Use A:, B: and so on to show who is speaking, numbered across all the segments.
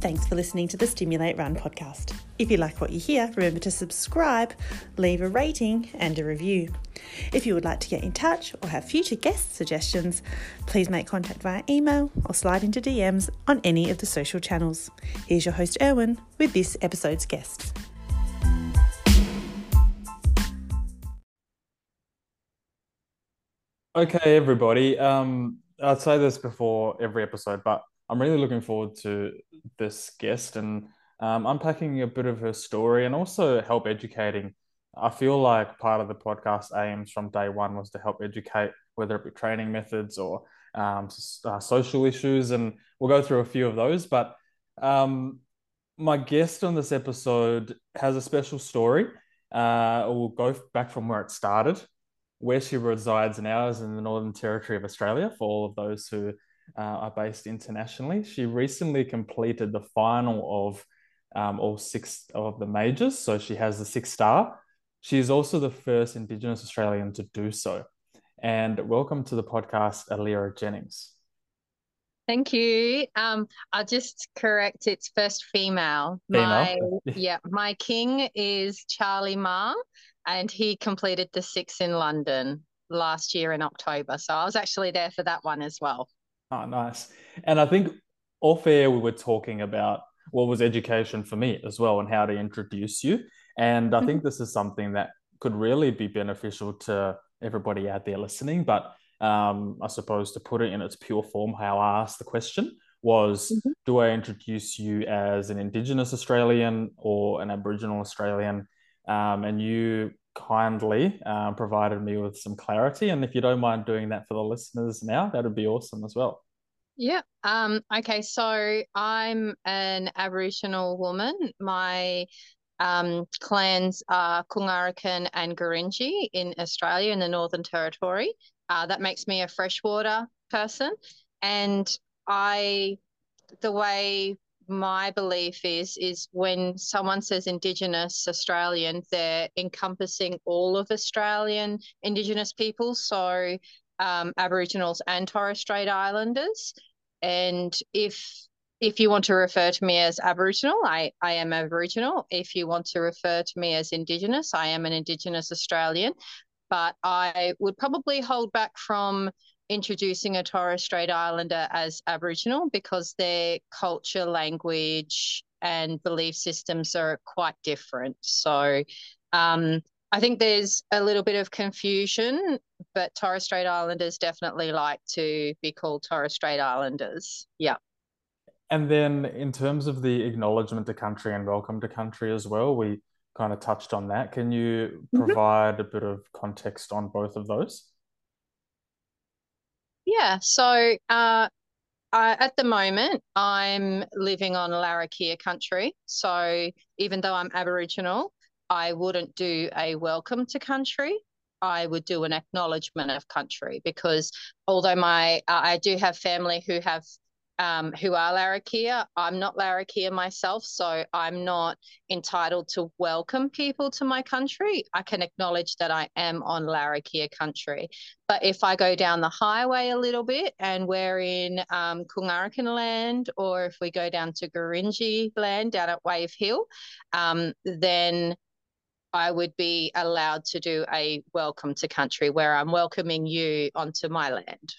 A: Thanks for listening to the Stimulate Run podcast. If you like what you hear, remember to subscribe, leave a rating, and a review. If you would like to get in touch or have future guest suggestions, please make contact via email or slide into DMs on any of the social channels. Here's your host, Erwin, with this episode's guests.
B: Okay, everybody. Um, I'd say this before every episode, but I'm really looking forward to this guest and um, unpacking a bit of her story and also help educating. I feel like part of the podcast aims from day one was to help educate, whether it be training methods or um, uh, social issues, and we'll go through a few of those. But um, my guest on this episode has a special story. Uh, we'll go back from where it started. Where she resides now is in the Northern Territory of Australia, for all of those who uh, are based internationally. She recently completed the final of um, all six of the majors, so she has the six star. She is also the first Indigenous Australian to do so. And welcome to the podcast, Allirra Jennings.
C: Thank you. Um, I'll just correct it's first female.
B: female.
C: My yeah, my king is Charlie Ma, and he completed the six in London last year in October. So I was actually there for that one as well.
B: Oh, nice. And I think off air, we were talking about what was education for me as well and how to introduce you. And I think mm-hmm. this is something that could really be beneficial to everybody out there listening. But um, I suppose to put it in its pure form, how I asked the question was mm-hmm. Do I introduce you as an Indigenous Australian or an Aboriginal Australian? Um, and you kindly uh, provided me with some clarity. And if you don't mind doing that for the listeners now, that would be awesome as well.
C: Yeah. Um, okay. So I'm an Aboriginal woman. My um, clans are Kungarakan and Gurindji in Australia in the Northern Territory. Uh, that makes me a freshwater person. And I, the way my belief is is when someone says indigenous australian they're encompassing all of australian indigenous people so um, aboriginals and torres strait islanders. And if if you want to refer to me as aboriginal i i am aboriginal. If you want to refer to me as indigenous i am an indigenous australian. But i would probably hold back from introducing a Torres Strait Islander as Aboriginal because their culture, language, and belief systems are quite different. So um, I think there's a little bit of confusion, but Torres Strait Islanders definitely like to be called Torres Strait Islanders. Yeah.
B: And then in terms of the acknowledgement to country and welcome to country as well, we kind of touched on that. Can you mm-hmm. provide mm-hmm. a bit of context on both of those?
C: Yeah, so uh, I, at the moment, I'm living on Larrakia country. So even though I'm Aboriginal, I wouldn't do a welcome to country. I would do an acknowledgement of country because although my uh, I do have family who have um, who are Larrakia. I'm not Larrakia myself, so I'm not entitled to welcome people to my country. I can acknowledge that I am on Larrakia country. But if I go down the highway a little bit and we're in um, Kungarakan land, or if we go down to Gurindji land down at Wave Hill, um, then I would be allowed to do a welcome to country where I'm welcoming you onto my land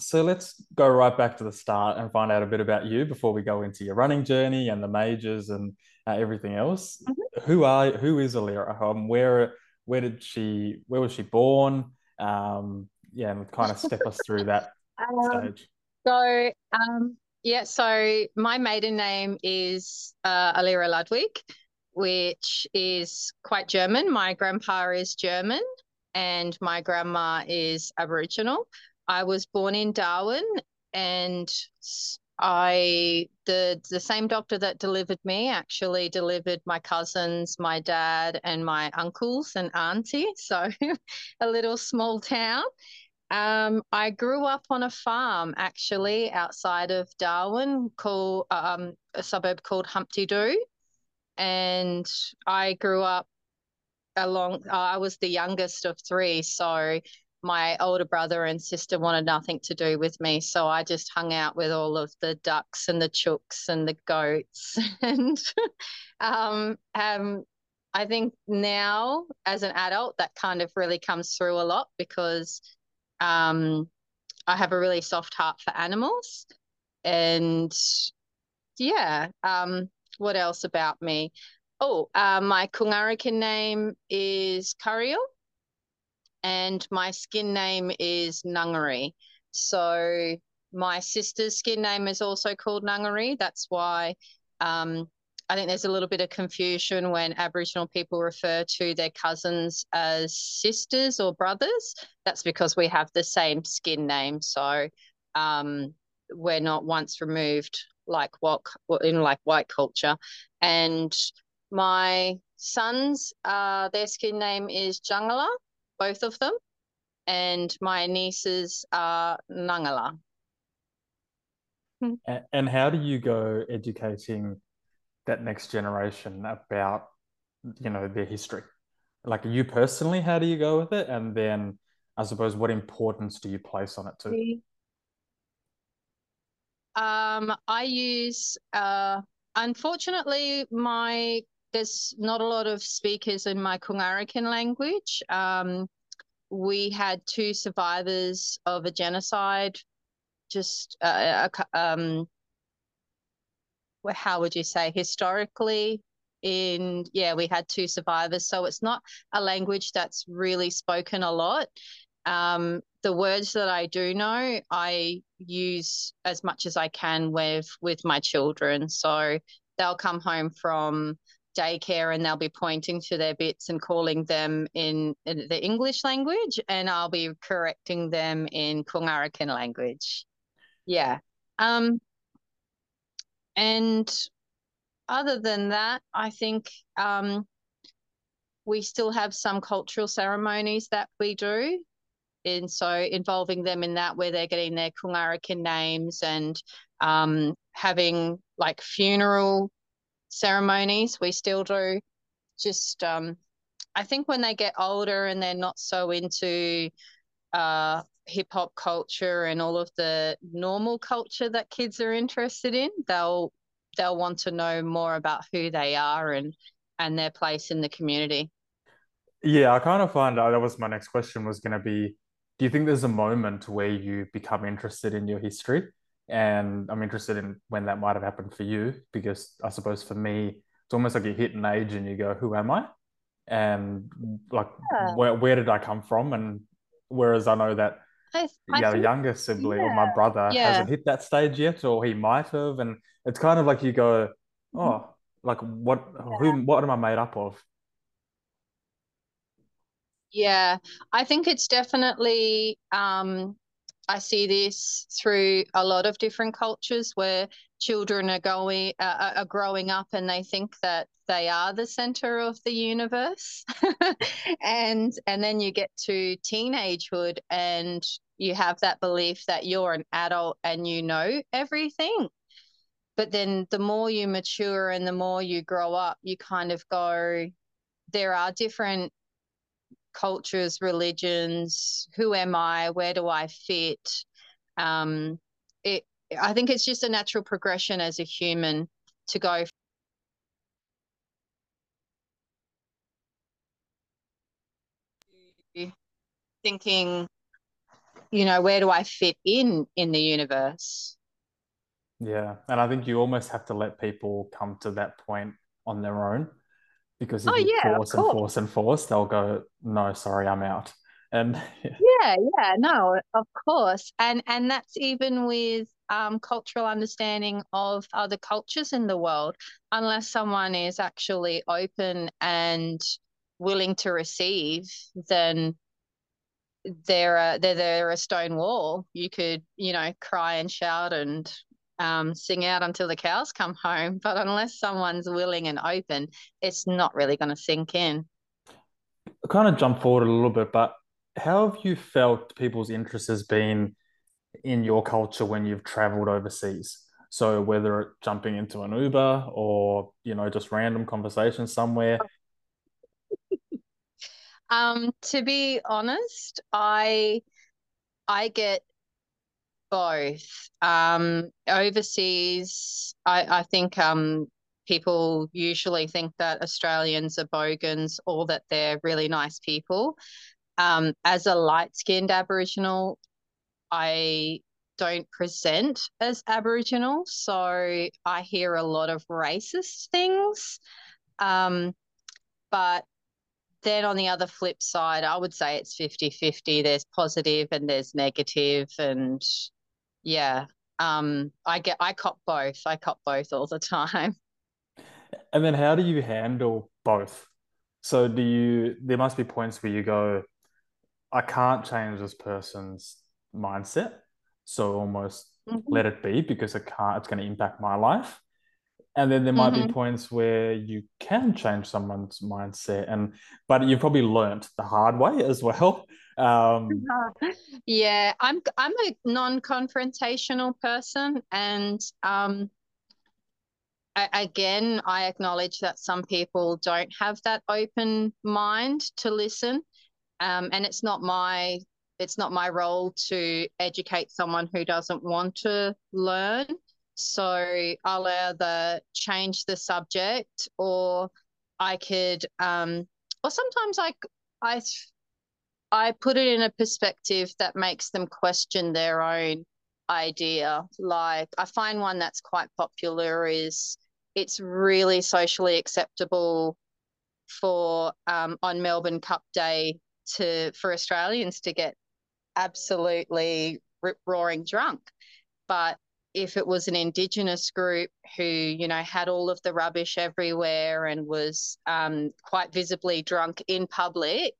B: so let's go right back to the start and find out a bit about you before we go into your running journey and the majors and uh, everything else. Mm-hmm. Who are who is Allirra? Um, where where did she where was she born? Um, yeah, and kind of step us through that um, stage.
C: So um, yeah, so my maiden name is uh, Allirra Ludwig, which is quite German. My grandpa is German and my grandma is Aboriginal. I was born in Darwin and I the the same doctor that delivered me actually delivered my cousins, my dad, and my uncles and auntie. So a little small town. Um, I grew up on a farm actually outside of Darwin, called um, a suburb called Humpty Doo, and I grew up along. Uh, I was the youngest of three, so my older brother and sister wanted nothing to do with me. So I just hung out with all of the ducks and the chooks and the goats. and um, um, I think now, as an adult, that kind of really comes through a lot because um, I have a really soft heart for animals. And yeah, um, what else about me? Oh, uh, my Kungarakan name is Kariel and my skin name is Nungari. So my sister's skin name is also called Nungari. That's why um, I think there's a little bit of confusion when Aboriginal people refer to their cousins as sisters or brothers. That's because we have the same skin name. So um, we're not once removed like what in like white culture. And my sons, uh, their skin name is Jungala both of them. And my nieces are Nangala.
B: And how do you go educating that next generation about, you know, their history? Like you personally, how do you go with it? And then I suppose what importance do you place on it too?
C: Um, I use uh unfortunately my there's not a lot of speakers in my Kungarakan language. Um, we had two survivors of a genocide, just uh, um, how would you say historically in yeah we had two survivors. So it's not a language that's really spoken a lot. Um, the words that i do know i use as much as i can with with my children. So they'll come home from daycare and they'll be pointing to their bits and calling them in, in the English language, and I'll be correcting them in Kungarakan language. Yeah. Um, and other than that, I think um, we still have some cultural ceremonies that we do. And so involving them in that, where they're getting their Kungarakan names and um, having like funeral ceremonies. We still do. Just, um, I think when they get older and they're not so into uh, hip hop culture and all of the normal culture that kids are interested in, they'll they'll want to know more about who they are and and their place in the community.
B: Yeah, I kind of find that was my next question was going to be do you think there's a moment where you become interested in your history and I'm interested in when that might have happened for you, because I suppose for me, it's almost like you hit an age and you go, who am I? And like, yeah. where, where did I come from? And whereas I know that I, I yeah, the younger sibling yeah. or my brother yeah. hasn't hit that stage yet, or he might have. And it's kind of like you go, oh, like what, who, what am I made up of?
C: Yeah, I think it's definitely um, I see this through a lot of different cultures where children are going uh, are growing up and they think that they are the center of the universe. And and then you get to teenagehood and you have that belief that you're an adult and you know everything. But then the more you mature and the more you grow up you kind of go there are different cultures, religions, who am I, where do I fit? Um, it, I think it's just a natural progression as a human to go thinking you know where do i fit in in the universe
B: yeah and i think you almost have to let people come to that point on their own because if oh, you yeah, force and force and force, they'll go, "No, sorry, I'm out." And
C: yeah. yeah, yeah, no, of course, and and that's even with um, cultural understanding of other cultures in the world. Unless someone is actually open and willing to receive, then they're a, they're, they're a stone wall. You could, you know, cry and shout and um, sing out until the cows come home. But unless someone's willing and open, it's not really going to sink in.
B: I kind of jump forward a little bit, but how have you felt people's interest has been in your culture when you've traveled overseas? So whether it's jumping into an Uber or you know just random conversation somewhere.
C: Um, to be honest, I I get both. Um, overseas, I, I think um, people usually think that Australians are bogans or that they're really nice people. Um, as a light skinned Aboriginal, I don't present as Aboriginal, so I hear a lot of racist things. Um, but then on the other flip side, I would say it's 50 50. There's positive and there's negative, and yeah, um, I get I cop both. I cop both all the time.
B: And then how do you handle both? So do you there must be points where you go, I can't change this person's mindset. So almost mm-hmm. let it be because it can't it's going to impact my life. And then there might mm-hmm. be points where you can change someone's mindset and but you've probably learned the hard way as well. Um,
C: yeah, I'm I'm a non-confrontational person, and um, again, I acknowledge that some people don't have that open mind to listen, um, and it's not my it's not my role to educate someone who doesn't want to learn. So I'll either change the subject, or I could, um, or sometimes I I I put it in a perspective that makes them question their own idea. Like I find one that's quite popular is it's really socially acceptable for um, on Melbourne Cup Day to for Australians to get absolutely rip roaring drunk. But if it was an Indigenous group who, you know, had all of the rubbish everywhere and was um, quite visibly drunk in public,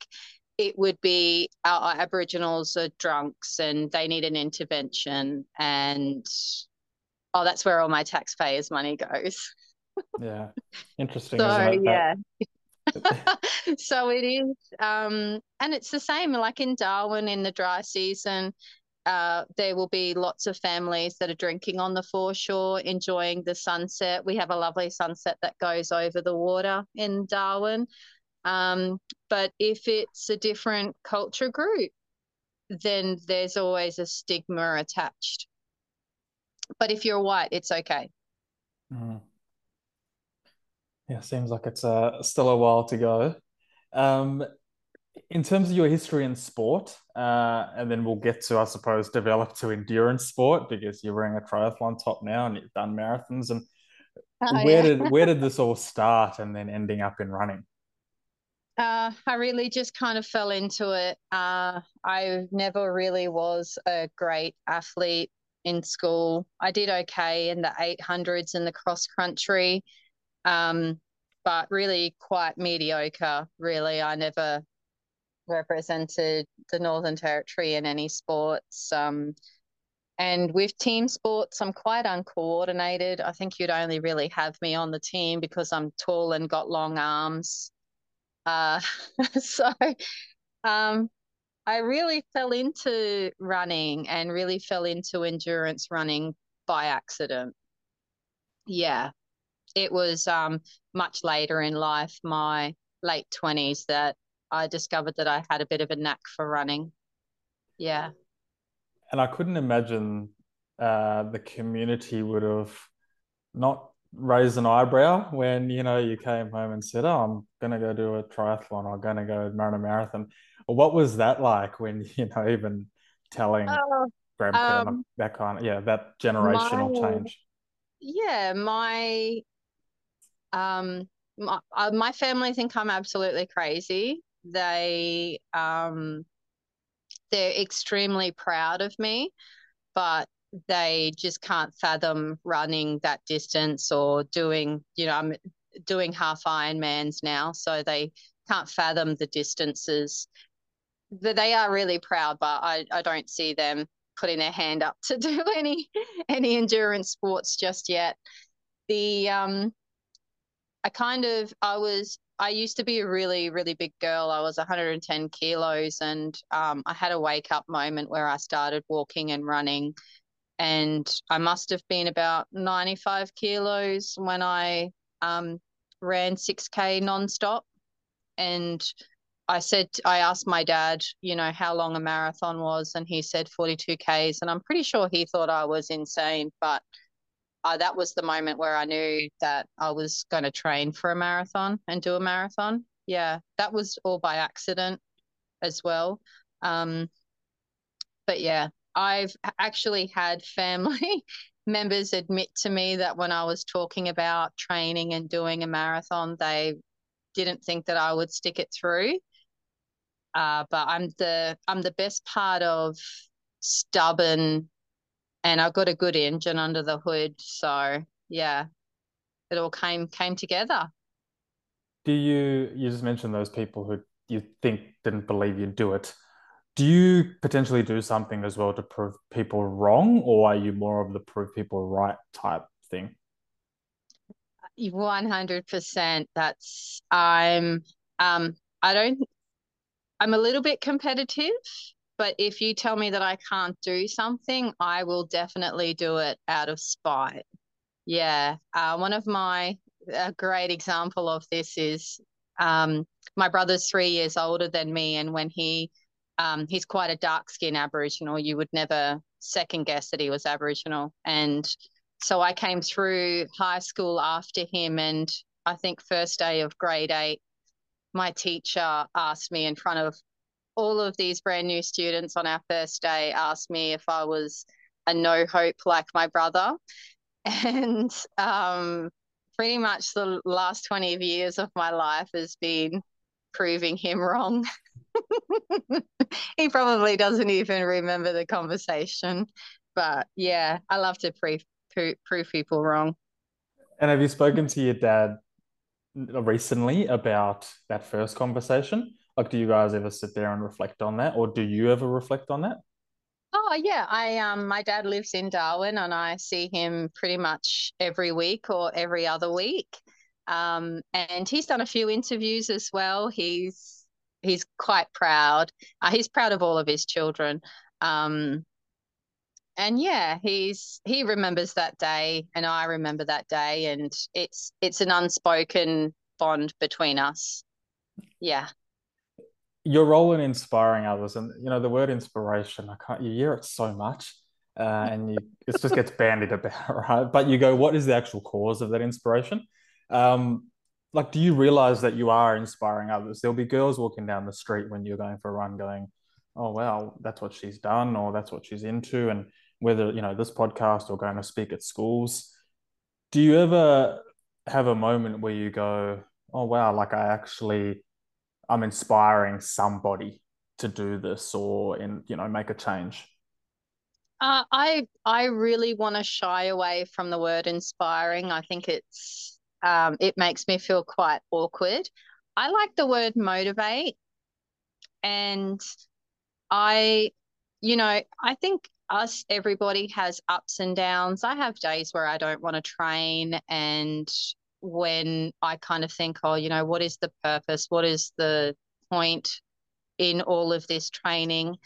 C: it would be our, Aboriginals are drunks and they need an intervention. And oh, that's where all my taxpayers' money goes.
B: yeah, interesting.
C: so yeah. so it is, um, and it's the same. Like in Darwin, in the dry season, uh, there will be lots of families that are drinking on the foreshore, enjoying the sunset. We have a lovely sunset that goes over the water in Darwin. Um, but if it's a different culture group, then there's always a stigma attached. But if you're white, it's okay.
B: Mm. Yeah, seems like it's uh, still a while to go. Um, in terms of your history in sport, uh, and then we'll get to, I suppose, develop to endurance sport because you're wearing a triathlon top now and you've done marathons. And oh, where yeah. did where did this all start, and then ending up in running?
C: Uh, I really just kind of fell into it. Uh, I never really was a great athlete in school. I did okay in the 800s in the cross country, um, but really quite mediocre. Really, I never represented the Northern Territory in any sports. Um, and with team sports, I'm quite uncoordinated. I think you'd only really have me on the team because I'm tall and got long arms. Uh, so um, I really fell into running and really fell into endurance running by accident. Yeah, it was um, much later in life, my late 20s, that I discovered that I had a bit of a knack for running. Yeah.
B: And I couldn't imagine uh, the community would have not raised an eyebrow when you know you came home and said, "Oh, I'm going to go do a triathlon. or going to go run a marathon." What was that like when you know even telling uh, grandparents um, that kind of yeah that generational my, change?
C: Yeah, my um my, uh, my family think I'm absolutely crazy. They um they're extremely proud of me, but they just can't fathom running that distance or doing, you know, I'm doing half Ironmans now, so they can't fathom the distances. They are really proud, but I, I don't see them putting their hand up to do any any endurance sports just yet. The um, I kind of I was I used to be a really really big girl. I was 110 kilos, and um, I had a wake up moment where I started walking and running and I must have been about 95 kilos when I um, ran 6K nonstop. And I said, I asked my dad, you know, how long a marathon was, and he said 42 Ks. And I'm pretty sure he thought I was insane, but uh, that was the moment where I knew that I was going to train for a marathon and do a marathon. Yeah, that was all by accident as well. Um, but yeah, I've actually had family members admit to me that when I was talking about training and doing a marathon, they didn't think that I would stick it through. Uh, but I'm the I'm the best part of stubborn, and I've got a good engine under the hood. So yeah, it all came came together.
B: Do you you just mentioned those people who you think didn't believe you'd do it? Do you potentially do something as well to prove people wrong, or are you more of the prove people right type thing?
C: 100%. That's I'm um I don't I'm a little bit competitive, but if you tell me that I can't do something, I will definitely do it out of spite. Yeah. Uh, one of my, a great example of this is um, my brother's three years older than me. And when he, um, he's quite a dark skinned Aboriginal, you would never second guess that he was Aboriginal. And so I came through high school after him. And I think first day of grade eight, my teacher asked me in front of all of these brand new students on our first day asked me if I was a no hope like my brother. And um, pretty much the last 20 years of my life has been proving him wrong. he probably doesn't even remember the conversation. But yeah, I love to prove, prove, people wrong.
B: And have you spoken to your dad recently about that first conversation? Like, do you guys ever sit there and reflect on that, or do you ever reflect on that?
C: Oh yeah, I um my dad lives in Darwin and I see him pretty much every week or every other week. Um and he's done a few interviews as well. He's he's quite proud. Uh, he's proud of all of his children. Um and yeah, he's he remembers that day, and I remember that day, and it's it's an unspoken bond between us. Yeah.
B: Your role in inspiring others, and you know the word inspiration, I can't you hear it so much, uh, and you it just gets bandied about, right? But you go, what is the actual cause of that inspiration? Um, like, do you realize that you are inspiring others? There'll be girls walking down the street when you're going for a run, going, "Oh wow, that's what she's done," or "That's what she's into," and whether you know this podcast or going to speak at schools do you ever have a moment where you go oh wow like i actually i'm inspiring somebody to do this or in you know make a change?
C: Uh, i i really want to shy away from the word inspiring. I think it's um, it makes me feel quite awkward i like the word motivate and i you know i think us, everybody has ups and downs. I have days where I don't want to train and when I kind of think, oh, you know, what is the purpose? What is the point in all of this training?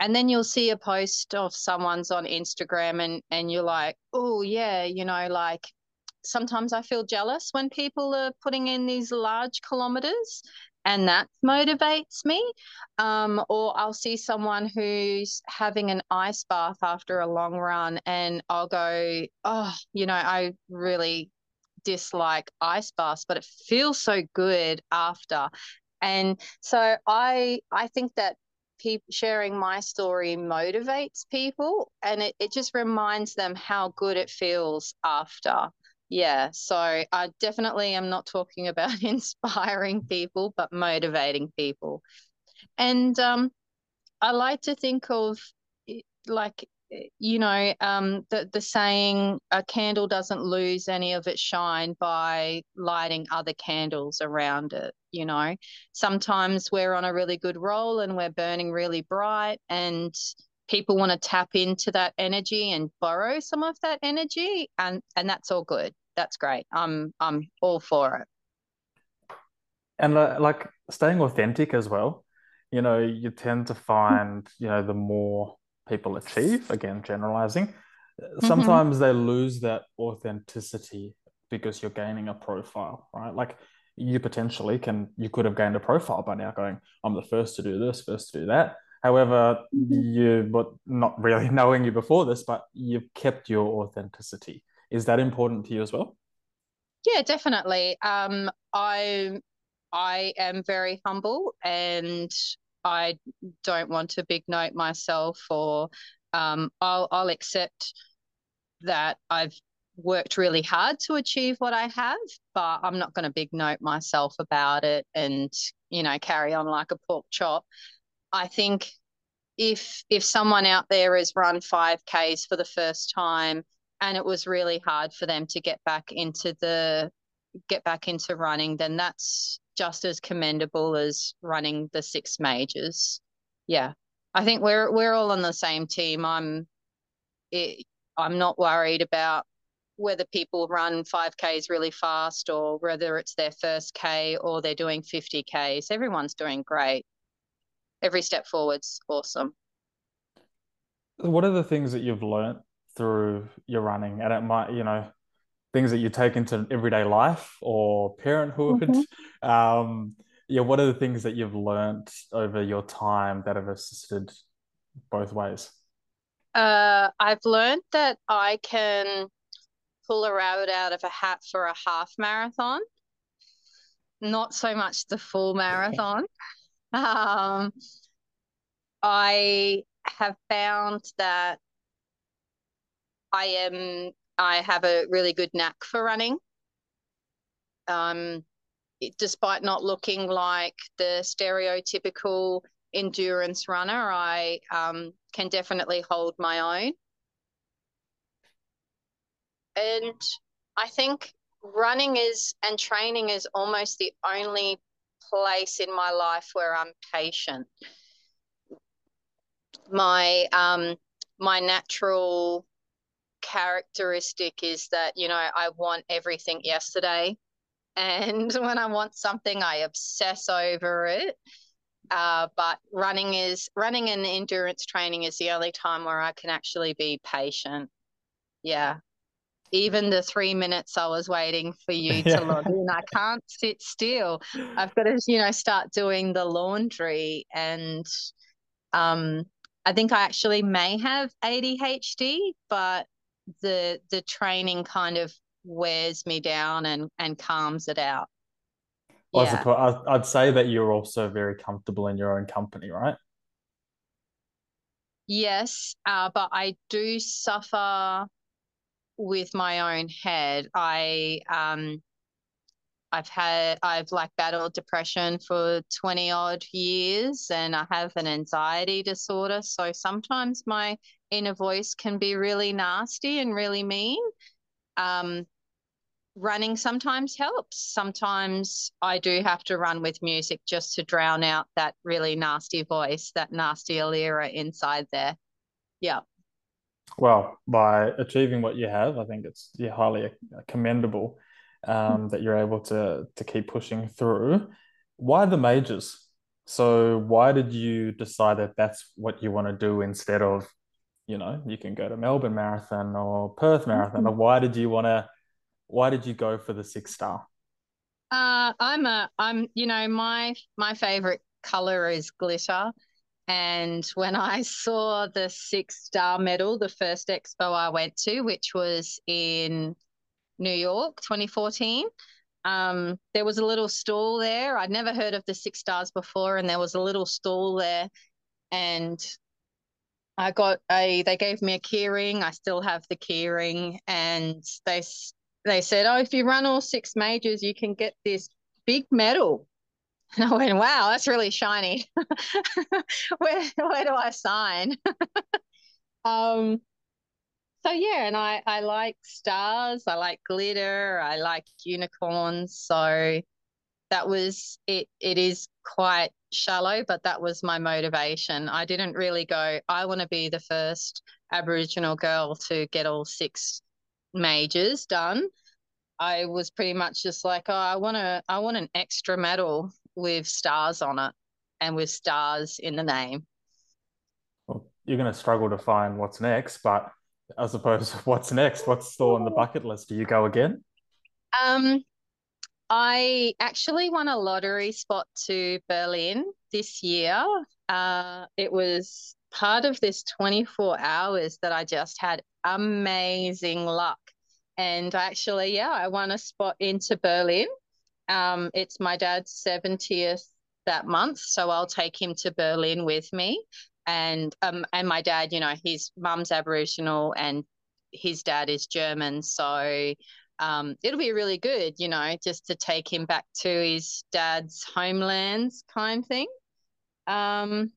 C: And then you'll see a post of someone's on Instagram and and you're like, oh yeah, you know, like sometimes I feel jealous when people are putting in these large kilometers and that motivates me. Um, or I'll see someone who's having an ice bath after a long run, and I'll go, oh, you know, I really dislike ice baths, but it feels so good after. And so I I think that sharing my story motivates people and it, it just reminds them how good it feels after yeah, so I definitely am not talking about inspiring people, but motivating people. And um, I like to think of like you know um, the the saying a candle doesn't lose any of its shine by lighting other candles around it you know sometimes we're on a really good roll and we're burning really bright and people want to tap into that energy and borrow some of that energy and and that's all good that's great. I'm I'm all for it.
B: And uh, like staying authentic as well. You know, you tend to find, you know, the more people achieve, again, generalizing, mm-hmm. sometimes mm-hmm. they lose that authenticity because you're gaining a profile, right? Like you potentially can you could have gained a profile by now going i'm the first to do this first to do that however you but not really knowing you before this but you've kept your authenticity is that important to you as well
C: yeah definitely um i i am very humble and i don't want to big note myself or um i'll i'll accept that i've worked really hard to achieve what I have, but I'm not going to big note myself about it and, you know, carry on like a pork chop. I think if if someone out there has run 5Ks for the first time and it was really hard for them to get back into the get back into running, then that's just as commendable as running the six majors. Yeah. I think we're we're all on the same team. I'm it, I'm not worried about whether people run 5Ks really fast or whether it's their first K or they're doing 50Ks. Everyone's doing great. Every step forward's awesome.
B: What are the things that you've learned through your running? And it might, you know, things that you take into everyday life or parenthood. Mm-hmm. Um, yeah, what are the things that you've learned over your time that have assisted both ways?
C: Uh, I've learned that I can pull a rabbit out of a hat for a half marathon, not so much the full marathon. um, I have found that I am I have a really good knack for running. Um, despite not looking like the stereotypical endurance runner, I um, can definitely hold my own. And I think running is and training is almost the only place in my life where I'm patient. My um my natural characteristic is that you know I want everything yesterday and when I want something I obsess over it uh, but running is running and endurance training is the only time where I can actually be patient yeah even the three minutes I was waiting for you to log in, I can't sit still. I've got to, you know, start doing the laundry. And um, I think I actually may have ADHD, but the the training kind of wears me down and and calms it out.
B: Well, yeah. I suppose, I'd say that you're also very comfortable in your own company, right?
C: Yes, uh, but I do suffer with my own head. I um I've had I've like battled depression for 20 odd years and I have an anxiety disorder. So sometimes my inner voice can be really nasty and really mean. Um running sometimes helps. Sometimes I do have to run with music just to drown out that really nasty voice, that nasty Allirra inside there. Yeah
B: well, by achieving what you have, I think it's highly commendable um, that you're able to to keep pushing through. Why the majors? So why did you decide that that's what you want to do instead of, you know, you can go to Melbourne Marathon or Perth Marathon? Or why did you want to? Why did you go for the six star?
C: Uh, I'm a I'm you know my my favorite color is glitter. And when I saw the six star medal, the first expo I went to, which was in New York, 2014, um, there was a little stall there. I'd never heard of the six stars before, and there was a little stall there. And I got a, they gave me a keyring. I still have the keyring. And they, they said, oh, if you run all six majors, you can get this big medal. And I went, wow, that's really shiny. where where do I sign? um so yeah, and I, I like stars, I like glitter, I like unicorns. So that was it it is quite shallow, but that was my motivation. I didn't really go, I want to be the first Aboriginal girl to get all six majors done. I was pretty much just like, oh, I want to, I want an extra medal with stars on it and with stars in the name.
B: Well, you're going to struggle to find what's next, but I suppose what's next? What's still on the bucket list? Do you go again?
C: Um, I actually won a lottery spot to Berlin this year. Uh, it was part of this 24 hours that I just had amazing luck. And actually, yeah, I won a spot into Berlin. Um, it's my dad's 70th that month, so I'll take him to Berlin with me. And um, and my dad, you know, his mum's Aboriginal and his dad is German, so um, it'll be really good, you know, just to take him back to his dad's homelands kind of thing. Um,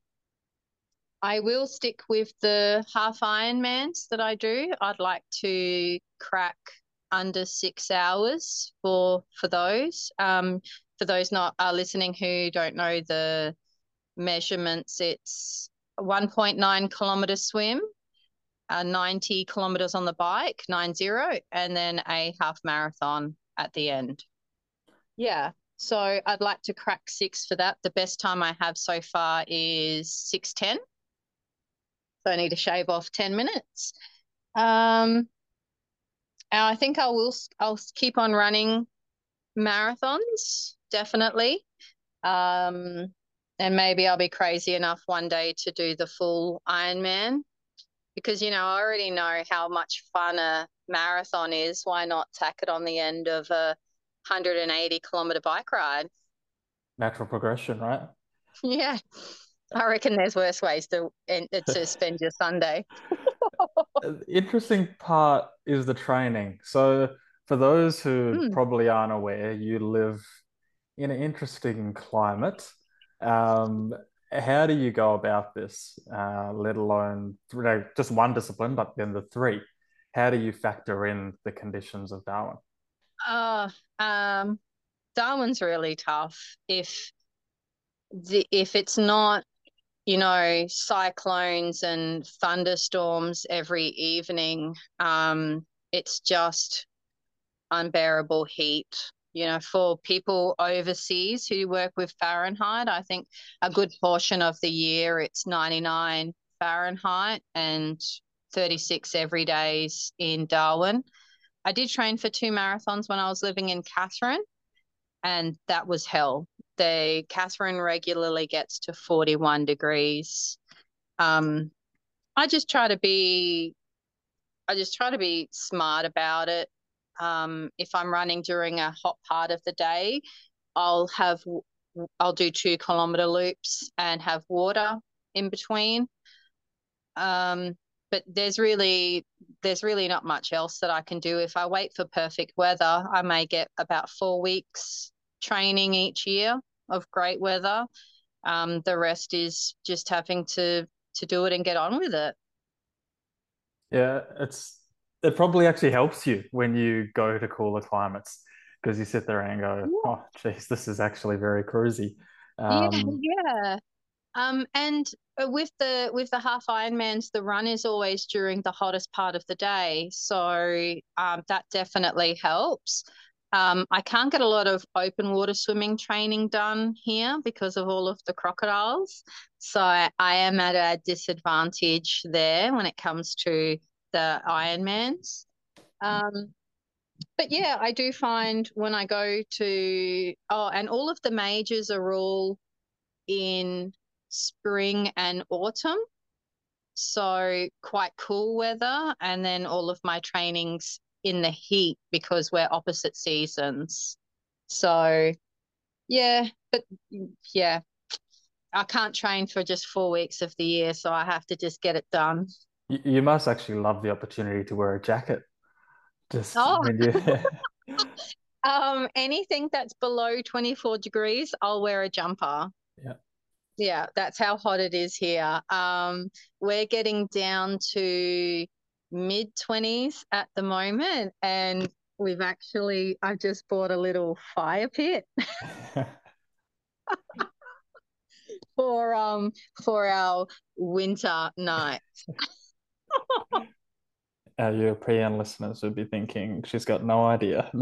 C: I will stick with the half Ironmans that I do. I'd like to crack under six hours for for those. Um, for those not uh, listening who don't know the measurements, it's 1.9 kilometer swim, uh, 90 kilometers on the bike, nine zero, and then a half marathon at the end. Yeah. So I'd like to crack six for that. The best time I have so far is 610. So I need to shave off 10 minutes. Um, I think I will I'll keep on running marathons, definitely. Um, and maybe I'll be crazy enough one day to do the full Ironman because you know I already know how much fun a marathon is. Why not tack it on the end of a 180 kilometer bike ride?
B: Natural progression, right?
C: Yeah, I reckon there's worse ways to to spend your Sunday.
B: Interesting part is the training. So for those who mm. probably aren't aware, you live in an interesting climate. Um, how do you go about this, uh, let alone you know, just one discipline, but then the three? How do you factor in the conditions of Darwin?
C: Uh, um, Darwin's really tough. If the, if it's not, you know, cyclones and thunderstorms every evening, um, it's just unbearable heat you know, for people overseas who work with Fahrenheit, I think a good portion of the year it's 99 Fahrenheit and 36 every days in Darwin. I did train for two marathons when I was living in Katherine, and that was hell. The Katherine regularly gets to 41 degrees. Um, I just try to be, I just try to be smart about it. Um, if I'm running during a hot part of the day, I'll have I'll do two kilometer loops and have water in between. Um, but there's really there's really not much else that I can do. If I wait for perfect weather, I may get about four weeks training each year of great weather. Um, the rest is just having to to do it and get on with it.
B: Yeah, it's it probably actually helps you when you go to cooler climates because you sit there and go, yeah. oh, geez, this is actually very cruisy.
C: Um, yeah, yeah. Um, and uh, with the with the half Ironmans, the run is always during the hottest part of the day, so um, that definitely helps. Um, I can't get a lot of open water swimming training done here because of all of the crocodiles, so I, I am at a disadvantage there when it comes to the Ironmans. Um, but yeah, I do find when I go to oh, and all of the majors are all in spring and autumn, so quite cool weather, and then all of my trainings in the heat because we're opposite seasons. So yeah, but yeah, I can't train for just four weeks of the year, so I have to just get it done.
B: You, you must actually love the opportunity to wear a jacket. Just
C: oh. you... um, anything that's below 24 degrees, I'll wear a jumper.
B: Yeah.
C: Yeah, that's how hot it is here. Um, we're getting down to mid 20s at the moment, and we've actually, I just bought a little fire pit. for um for our winter nights.
B: Our European listeners would be thinking she's got no idea.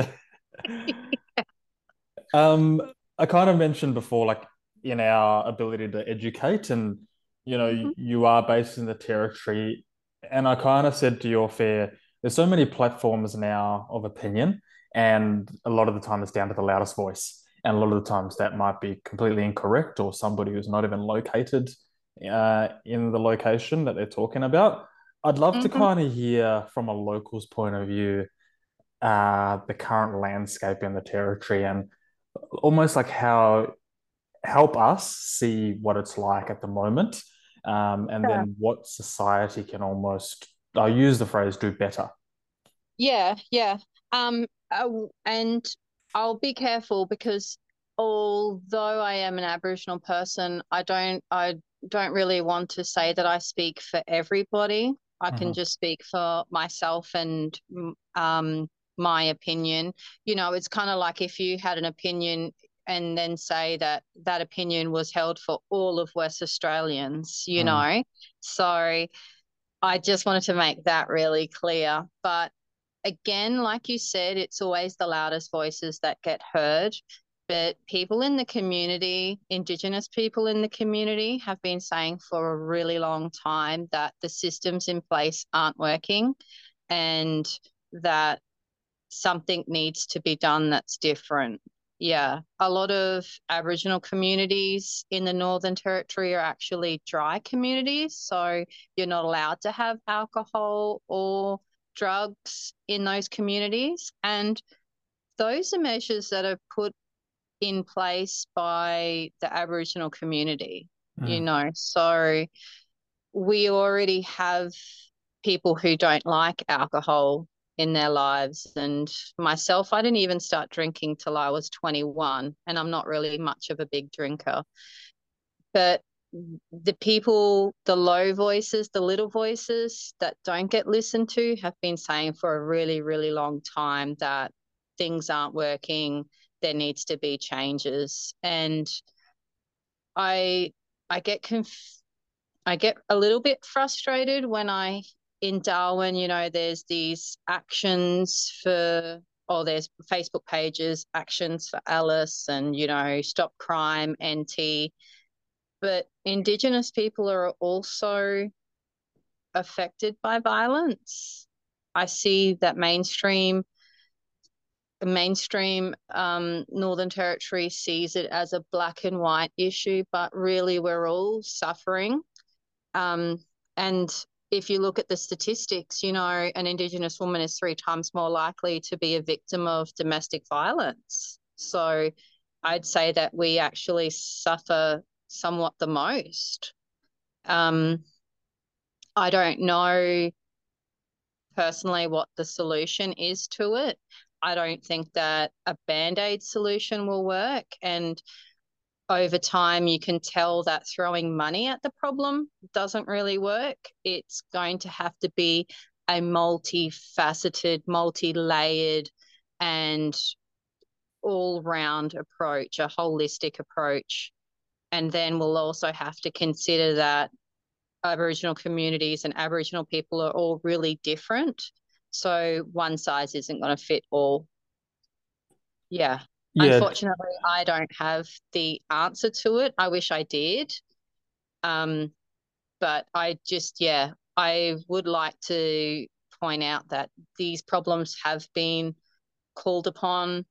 B: um, I kind of mentioned before, like in our ability to educate, and you know, mm-hmm. you are based in the territory, and I kind of said to your fair, there's so many platforms now of opinion, and a lot of the time it's down to the loudest voice. And a lot of the times that might be completely incorrect, or somebody who's not even located uh, in the location that they're talking about. I'd love mm-hmm. to kind of hear from a local's point of view uh, the current landscape in the territory and almost like how help us see what it's like at the moment um, and yeah. then what society can almost i use the phrase do better
C: yeah yeah um uh, and i'll be careful because although i am an aboriginal person i don't i don't really want to say that i speak for everybody i mm-hmm. can just speak for myself and um my opinion you know it's kind of like if you had an opinion and then say that that opinion was held for all of West Australians, you mm. know. So I just wanted to make that really clear. But again, like you said, it's always the loudest voices that get heard. But people in the community, Indigenous people in the community, have been saying for a really long time that the systems in place aren't working and that something needs to be done that's different. Yeah, a lot of Aboriginal communities in the Northern Territory are actually dry communities. So you're not allowed to have alcohol or drugs in those communities. And those are measures that are put in place by the Aboriginal community, mm. you know. So we already have people who don't like alcohol in their lives. And myself, I didn't even start drinking till I was 21, and I'm not really much of a big drinker. But the people, the low voices, the little voices that don't get listened to have been saying for a really, really long time that things aren't working. There needs to be changes. And I I get conf- I get a little bit frustrated when I in Darwin, you know, there's these actions for, or there's Facebook pages, actions for Alice and, you know, Stop Crime, NT. But Indigenous people are also affected by violence. I see that mainstream mainstream um, Northern Territory sees it as a black and white issue, but really we're all suffering. Um, and if you look at the statistics, you know, an Indigenous woman is three times more likely to be a victim of domestic violence. So I'd say that we actually suffer somewhat the most. Um, I don't know personally what the solution is to it. I don't think that a band aid solution will work. And over time you can tell that throwing money at the problem doesn't really work. It's going to have to be a multifaceted, multi-layered and all-round approach, a holistic approach. And then we'll also have to consider that Aboriginal communities and Aboriginal people are all really different. So one size isn't going to fit all. Yeah. Yeah. Unfortunately, I don't have the answer to it. I wish I did. Um, but I just, yeah, I would like to point out that these problems have been called upon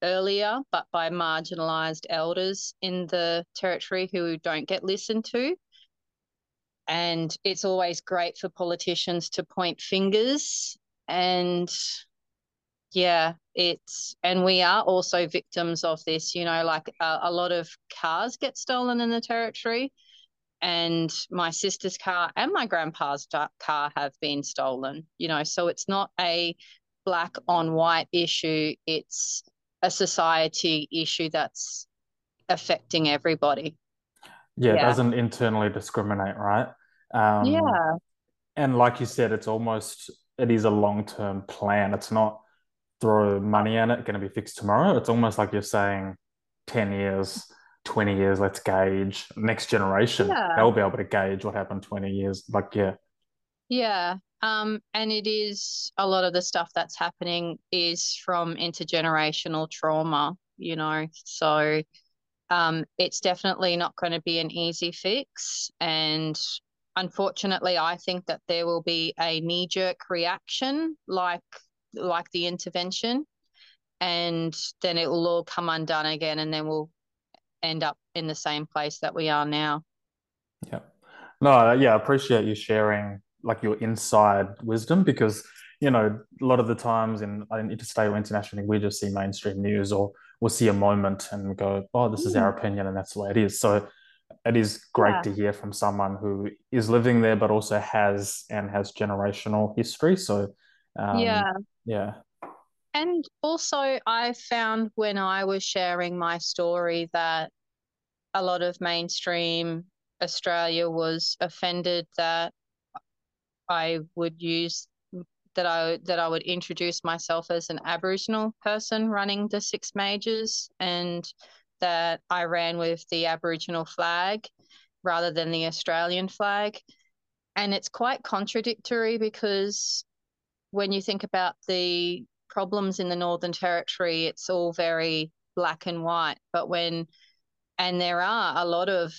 C: earlier, but by marginalised elders in the territory who don't get listened to. And it's always great for politicians to point fingers and yeah, it's and we are also victims of this. You know, like a, a lot of cars get stolen in the territory, and my sister's car and my grandpa's car have been stolen. You know, so it's not a black on white issue. It's a society issue that's affecting everybody.
B: Yeah, yeah. it doesn't internally discriminate, right?
C: Um, yeah.
B: And like you said, it's almost it is a long term plan. It's not throw money at it going to be fixed tomorrow. It's almost like you're saying 10 years, 20 years, let's gauge next generation. Yeah. They'll be able to gauge what happened 20 years. Like, yeah.
C: Yeah. Um, and it is a lot of the stuff that's happening is from intergenerational trauma, you know. So um, it's definitely not going to be an easy fix. And unfortunately, I think that there will be a knee jerk reaction like like the intervention and then it will all come undone again, and then we'll end up in the same place that we are now.
B: Yeah. No, yeah, I appreciate you sharing like your inside wisdom because you know a lot of the times in, in interstate or internationally we just see mainstream news or we'll see a moment and go oh this is our mm. opinion and that's the way it is so it is great yeah. to hear from someone who is living there but also has and has generational history. So um,
C: yeah.
B: yeah.
C: And also i found when i was sharing my story that a lot of mainstream australia was offended that i would use that I that I would introduce myself as an Aboriginal person running the six majors. And that I ran with the Aboriginal flag rather than the Australian flag. And it's quite contradictory because when you think about the problems in the Northern Territory, it's all very black and white. But when, and there are a lot of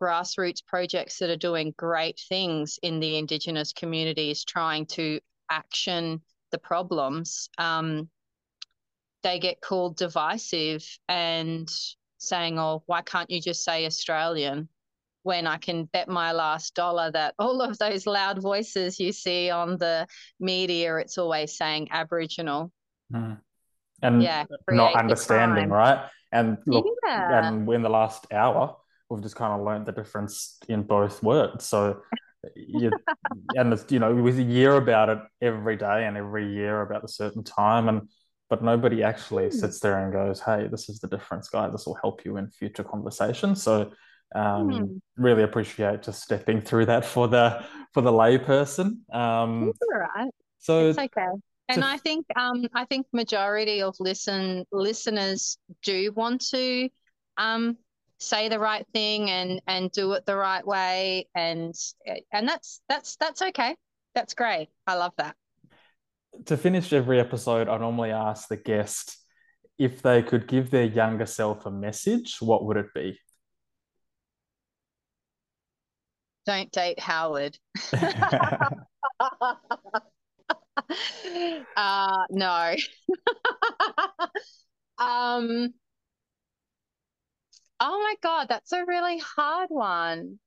C: grassroots projects that are doing great things in the Indigenous communities, trying to action the problems. Um, they get called divisive and saying, oh, why can't you just say Australian? When I can bet my last dollar that all of those loud voices you see on the media, it's always saying Aboriginal.
B: Mm. And yeah, not understanding, right? And look, yeah. and in the last hour, we've just kind of learned the difference in both words. So you, and you know, we hear about it every day and every year about a certain time, and but nobody actually hmm. sits there and goes, "Hey, this is the difference, guy. This will help you in future conversations." So, um, mm. really appreciate just stepping through that for the for the layperson. Um,
C: it's all right. So it's okay. And to... I think um, I think majority of listen listeners do want to um, say the right thing and and do it the right way and and that's that's that's okay. That's great. I love that
B: to finish every episode, I normally ask the guest if they could give their younger self a message, what would it be?
C: Don't date Howard. uh, no. um, oh my God, that's a really hard one.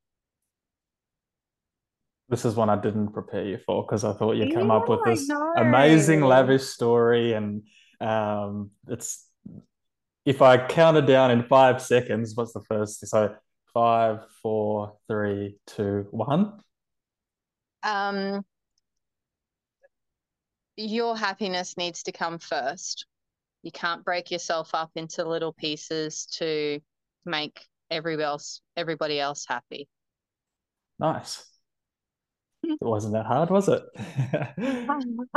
B: This is one I didn't prepare you for because I thought you'd come yeah, up with this amazing, lavish story. And um, it's if I counted down in five seconds, what's the first? So five, four, three, two, one.
C: Um, your happiness needs to come first. You can't break yourself up into little pieces to make everybody else everybody else happy.
B: Nice. It wasn't that hard, was it?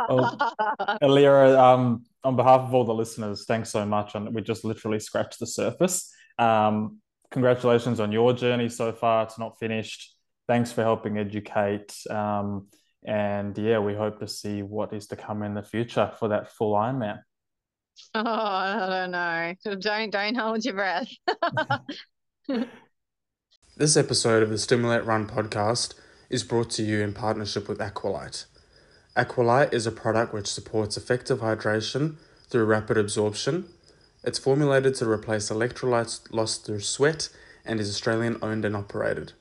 B: well, Allirra, um, on behalf of all the listeners, thanks so much. And we just literally scratched the surface. Um, congratulations on your journey so far. It's not finished. Thanks for helping educate. Um, and yeah, we hope to see what is to come in the future for that full Ironman.
C: Oh, I don't know. Don't don't hold your breath.
B: this episode of the Stimulate Run podcast is brought to you in partnership with Aqualyte. Aqualyte is a product which supports effective hydration through rapid absorption. It's formulated to replace electrolytes lost through sweat and is Australian owned and operated.